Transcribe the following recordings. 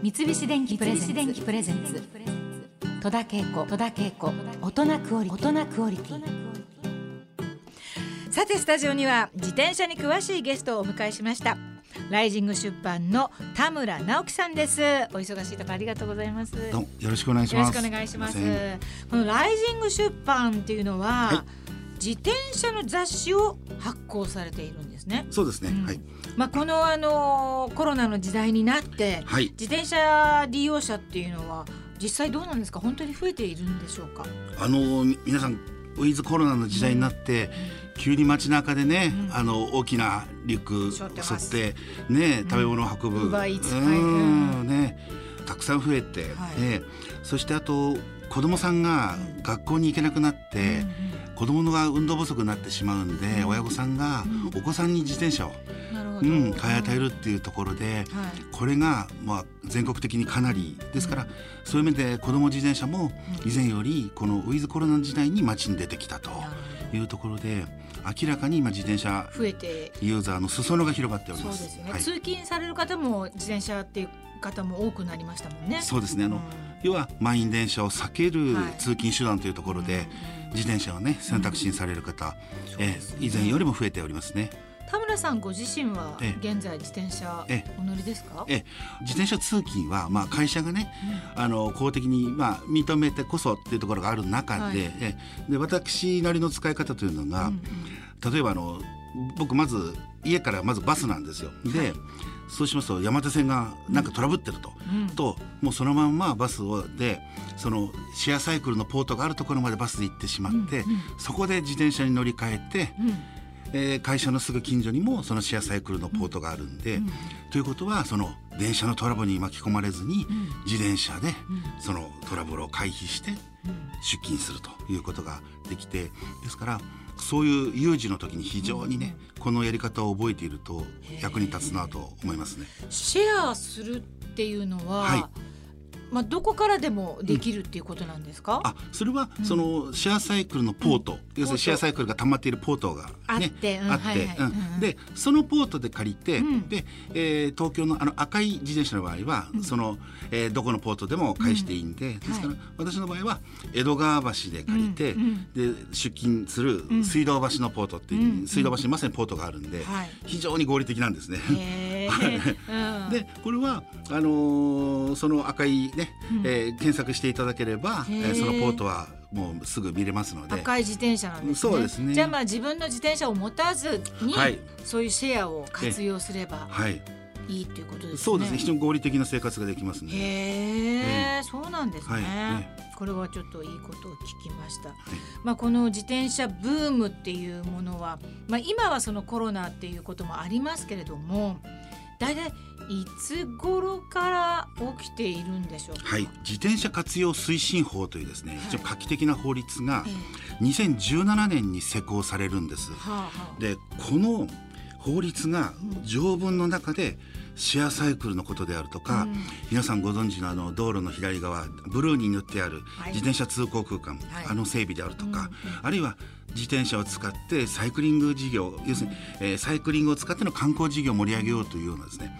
三菱電機プレゼンツ。戸田恵子。戸田恵子。大人クオリ大人クオリティ。さてスタジオには自転車に詳しいゲストをお迎えしました。ライジング出版の田村直樹さんです。お忙しいところありがとうございます。どうもよろしくお願いしよろしますくお願いします。すいませんこのライジング出版っていうのは、はい自転車の雑誌を発行されているんですね。そうですね、うん。はい。まあこのあのコロナの時代になってはい。自転車利用者っていうのは実際どうなんですか？本当に増えているんでしょうか？あのみ皆さんウィズコロナの時代になって、急に街中でね、うん。あの大きなリュック背負って背ます。負ってね、食べ物を運ぶ、うはいん。ねたくさん増えて、はい。ね。そしてあと子供さんが学校に行けなくなって、子供が運動不足になってしまうんで、親御さんがお子さんに自転車を、うん、買い与えるっていうところで、はい。これがまあ全国的にかなりですから、そういう面で子ども自転車も以前よりこのウィズコロナ時代に街に出てきたというところで明らかに今自転車ど増えて。ユーザーの裾野が広がっておりま。そうですすね、はい、通勤される方も自転車っていう方も多くなりましたもんね。そうですね。あの、うん要は満員電車を避けるはい。通勤手段というところで、自転車をね選択肢にされる方、えー以前よりも増えておりますね。田村さんご自身はええ。現在自転車えお乗りですか、え自転車通勤は、まあ、会社がね、あの公的に、まあ、認めてこそっていうところがある中で,、はい。えで私なりの使い方というのが、うん例えばあの僕まず家からまずバスなんですよ。で、そうしますと山手線がなんかトラブってると。うん。ともうそのまんまバスをでそのシェアサイクルのポートがあるところまでバスで行ってしまって、そこで自転車に乗り換えて、うん。えー会社のすぐ近所にもそのシェアサイクルのポートがあるんで、ということはその電車のトラブルに巻き込まれずに、自転車でそのトラブルを回避して出勤するということができてですからそういう有事の時に非常にね、このやり方を覚えていると役に立つなと思いますね。シェアするっていうのは、はいまあどこからでもできるっていうことなんですか、あそれはそのシェアサイクルのポート、要するにシェアサイクルが溜まっているポートが、ね、あってうんあって。でそのポートで借りて、ん。で、えー東京のあの赤い自転車の場合は、その、えーどこのポートでも返していいんで、ですから、私の場合は江戸川橋で借りて、で出勤する水道橋のポートっていう、水道橋にまさにポートがあるんで、はい。非常に合理的なんですね。でこれはあのーその赤いね、えー検索していただければ、えへー。ーそのポートはもうすぐ見れますので。赤い自転車なんですね。そうですね。じゃあまあ自分の自転車を持たずに、はい。そういうシェアを活用すればはい。いいっていうことですね。そうですね。非常に合理的な生活ができますね。へえ、そうなんですね、はい。ねこれはちょっといいことを聞きました。まあこの自転車ブームっていうものは、まあ今はそのコロナっていうこともありますけれども、だいたいいつ頃から起きているんでしょうか？はい、自転車活用推進法というですね、非常に画期的な法律がえ2017年に施行されるんです。はあはあでこの法律が条文の中でシェアサイクルのことであるとか、うん。皆さんご存知のあの道路の左側ブルーに塗ってあるはい。自転車通行空間、はい。あの整備であるとか、あるいは自転車を使ってサイクリング事業要するに、えーサイクリングを使っての観光事業を盛り上げようというようなですね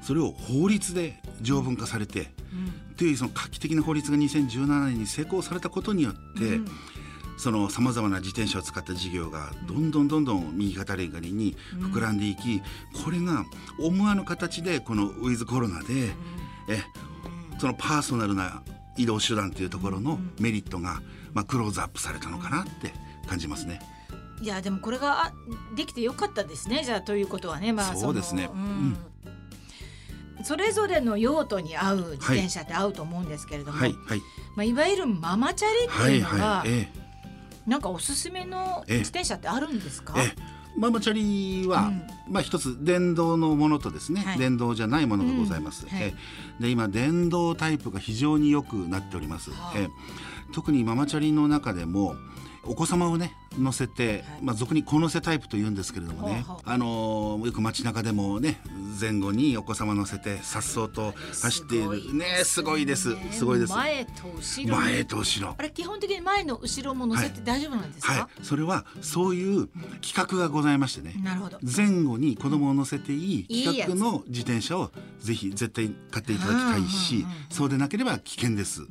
それを法律で条文化されて、というその画期的な法律が2017年に施行されたことによって、そのさまざまな自転車を使った事業がどんどんどんどん右肩上がりに膨らんでいき、これが思わぬ形でこのウィズコロナで、えそのパーソナルな移動手段というところのメリットが、まあ、クローズアップされたのかなって感じますね。いやでもこれがあできてよかったですね。じゃあということはね。まあそうですね。うん。それぞれの用途に合う自転車って合うと思うんですけれども、はいはい。まあ、いわゆるママチャリってはいいうのが、はいえなんかおすすめのええ。自転車ってあるんですか、ママチャリは、うん。まあ一つ電動のものとですね、はい。電動じゃないものがございます。うん。はい。ええ。で今電動タイプが非常に良くなっております。はあ。ええ。特にママチャリの中でも、お子様をね乗せて、はい。まあ俗に子乗せタイプと言うんですけれどもね。あのーよく街中でもね前後にお子様乗せて颯爽と走っている。ね。すごいです。すごいです。前と後ろ。前と後ろ。あれ基本的に前の後ろも乗せて大丈夫なんですか、はい。それはそういう企画がございましてね。なるほど。前後に子供を乗せていい企画の自転車をぜひ絶対買っていただきたいし、うんうんうんそうでなければ危険です。ね。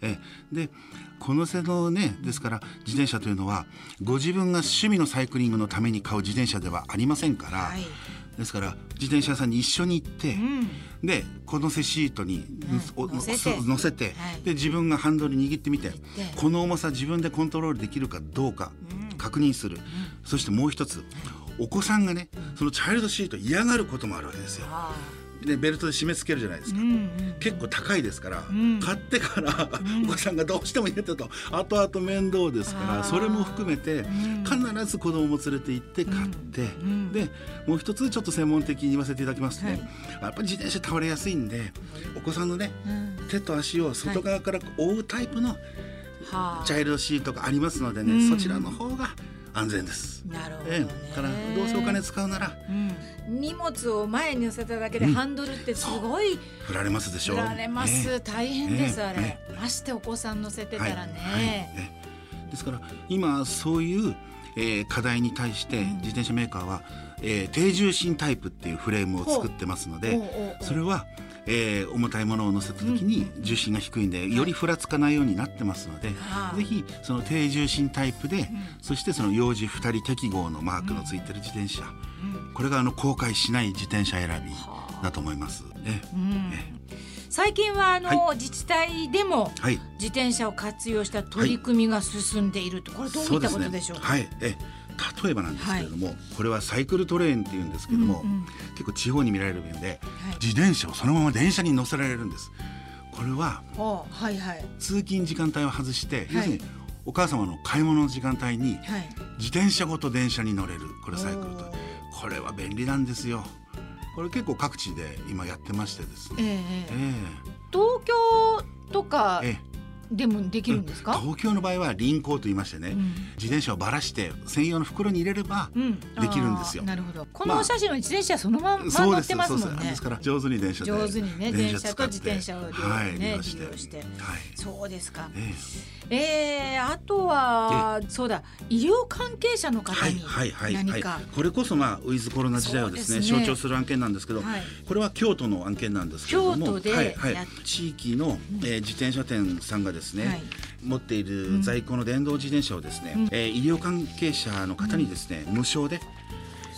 えでこのせのねですから自転車というのはご自分が趣味のサイクリングのために買う自転車ではありませんから、はい。ですから自転車屋さんに一緒に行って、うん。でこのせシートに、お乗せて。せて、はい。で自分がハンドル握ってみてて。この重さ自分でコントロールできるかどうか確認する、そしてもう一つお子さんがねそのチャイルドシート嫌がることもあるわけですよ。あでベルトで締め付けるじゃないですか。ーうんうん結構高いですから、ん。買ってから、お子さんがどうしても入れてると。後々面倒ですからそれも含めてん。必ず子供も連れて行って買って、ん。でもう一つちょっと専門的に言わせていただきますとね、はい。やっぱり自転車倒れやすいんでお子さんのねうん。手と足を外側から覆うタイプのはあ。チャイルドシートがありますのでね、うん。そちらの方が安全です。なるほど、えねえ、からどうせお金使うならうん、荷物を前に乗せただけでハンドルってすごい振られますでしょ。う。振られます、ええ。大変です、ええあれ、えましてお子さん乗せてたらね、はいはいええですから今そういう、えー課題に対して自転車メーカーは、えー低重心タイプっていうフレームを作ってますのでそれは、えー重たいものを乗せた時に重心が低いんでよりふらつかないようになってますので、はあぜひその低重心タイプで、そしてその幼児2人適合のマークのついてる自転車、これがあの後悔しない自転車選びだと思います。最近はあの、は自治体でもはい。自転車を活用した取り組みが進んでいると、これどういったことでしょうか？はい、え例えばなんですけれども、これはサイクルトレーンっていうんですけども、うんうん。結構地方に見られる便で、はい。自転車をそのまま電車に乗せられるんです。これははいはい。通勤時間帯を外して、はい。要するにお母様の買い物の時間帯にはい。自転車ごと電車に乗れる。これサイクルと。おー。これは便利なんですよ。これ結構各地で今やってましてですね。ええええ。え東京とかでもできるんですか？東京の場合は輪行と言いましてね、うん。自転車をばらして専用の袋に入れればうん、できるんですよ。あーなるほど。このお写真の自転車そのまま乗ってますもんね。そうですで。す。から上手に電車で上手にね電車と自転車を両方はい、ね利用して。はい。そうですか。ええ。ー、あとはそうだ医療関係者の方にはいはい。これこそまあウィズコロナ時代をですねね。象徴する案件なんですけど、はい。これは京都の案件なんですけれども京都ではいはい。地域の、えー自転車店さんがですね、はい。持っている在庫の電動自転車をですね、うん。えー医療関係者の方にですね、無償で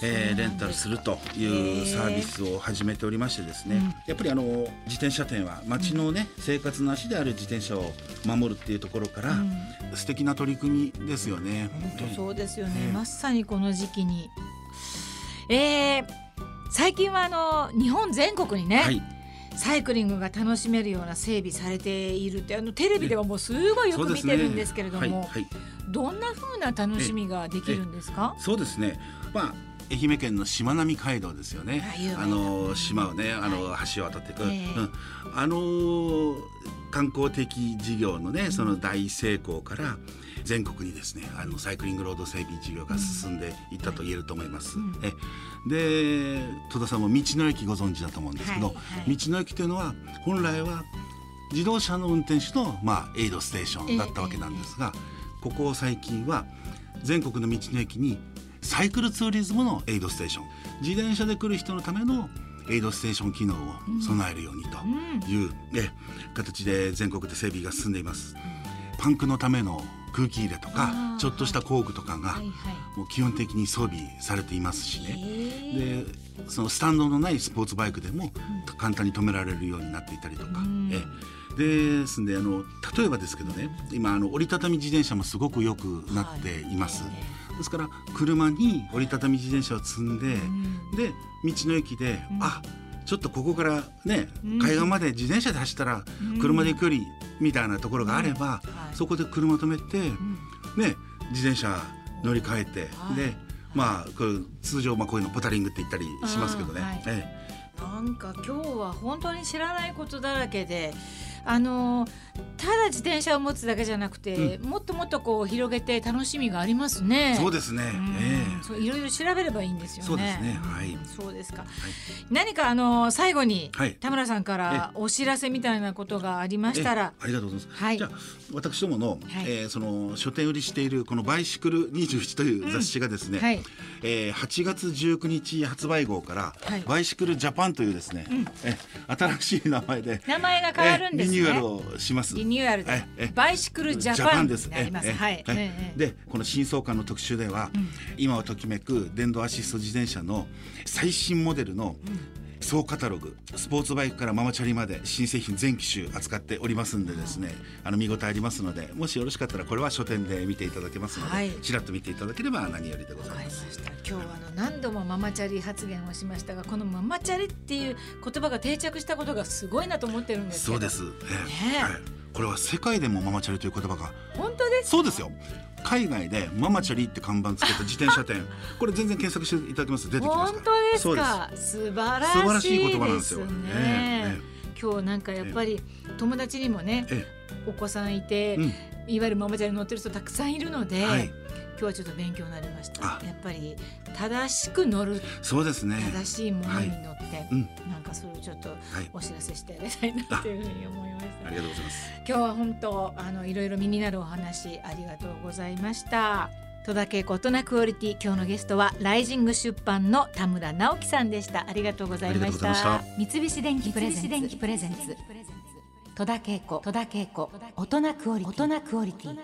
えーレンタルするというサービスを始めておりましてですね、やっぱりあの自転車店は街のね、生活の足である自転車を守るっていうところから、素敵な取り組みですよね。本当そうですよね、ええ。まさにこの時期に。えー、最近はあの日本全国にね、はい、サイクリングが楽しめるような整備されているってあのテレビではもうすごいよく見てるんですけれども、はいはい、どんなふうな楽しみができるんですか？そうですね。まあ愛媛県のしまなみ海道ですよね。あの島をね、あのは橋を渡っていく、ええ。うん、あの観光的事業のね、その大成功から全国にですね、あのサイクリングロード整備事業が進んでいったと言えると思います。えで、戸田さんも道の駅ご存知だと思うんですけど、はいはい道の駅というのは本来は自動車の運転手のまあエイドステーションだったわけなんですが、ここ最近は全国の道の駅にサイクルツーリズムのエイドステーション。自転車で来る人のためのエイドステーション機能を備えるようにという、え形で全国で整備が進んでいます。パンクのための空気入れとかちょっとした工具とかが。もう基本的に装備されていますしね。えでそのスタンドのないスポーツバイクでも簡単に止められるようになっていたりとか、ですんであの例えばですけどね今あの折りたたみ自転車もすごく良くなっています。はいですから車に折りたたみ自転車を積んで、で道の駅で、あちょっとここからね、うん。海岸まで自転車で走ったら車で行くよりみたいなところがあれば、はい。そこで車止めて、ね自転車乗り換えて、はい。でまあこれ通常まあこういうのポタリングって言ったりしますけどね、はい。え。なんか今日は本当に知らないことだらけであのただ自転車を持つだけじゃなくて、もっともっとこう広げて楽しみがありますね。そうですね。ええそういろいろ調べればいいんですよね。そうですね。はい。そうですか。何かあの最後に、田村さんからお知らせみたいなことがありましたら、ありがとうございます。はい。じゃあ私どもの、はえその書店売りしているこのバイシクル21という雑誌がですね、はいえー、8月19日発売号から、バイシクルジャパンというですね、え新しい名前で名前が変わるんですね。リニューアルをします。リニューアルで、バイシクルジャパンです。はい。でこの新創刊の特集では、今をときめく電動アシスト自転車の最新モデルの総カタログスポーツバイクからママチャリまで新製品全機種扱っておりますんでですねあの見応えありますのでもしよろしかったらこれは書店で見ていただけますので、はい、ちらっと見ていただければ何よりでございます。今日はあの何度もママチャリ発言をしましたがこのママチャリっていう言葉が定着したことがすごいなと思ってるんですそうです、えー、ね、はい、これは世界でもママチャリという言葉が本当ですそうですよ。海外でママチャリって看板つけた自転車店。これ全然検索していただきます。出てきます本当ですか？素晴らしい素晴らしい言葉なんですよ、ね。えー、今日なんかやっぱり友達にもね、えー、お子さんいて、うん、いわゆるママチャリ乗ってる人たくさんいるので、はい。今日はちょっと勉強になりました。やっぱり正しく乗るそうですね。正しいものに乗って、はい。うん、なんかそれをちょっとお知らせしてやりたいなというふうに思いました、あ。りがとうございます。今日は本当あのいろいろ身になるお話ありがとうございました。戸田恵子大人クオリティ今日のゲストはライジング出版の田村直樹さんでした。ありがとうございました。三菱電機プレゼンツ戸田恵子大人クオリティ。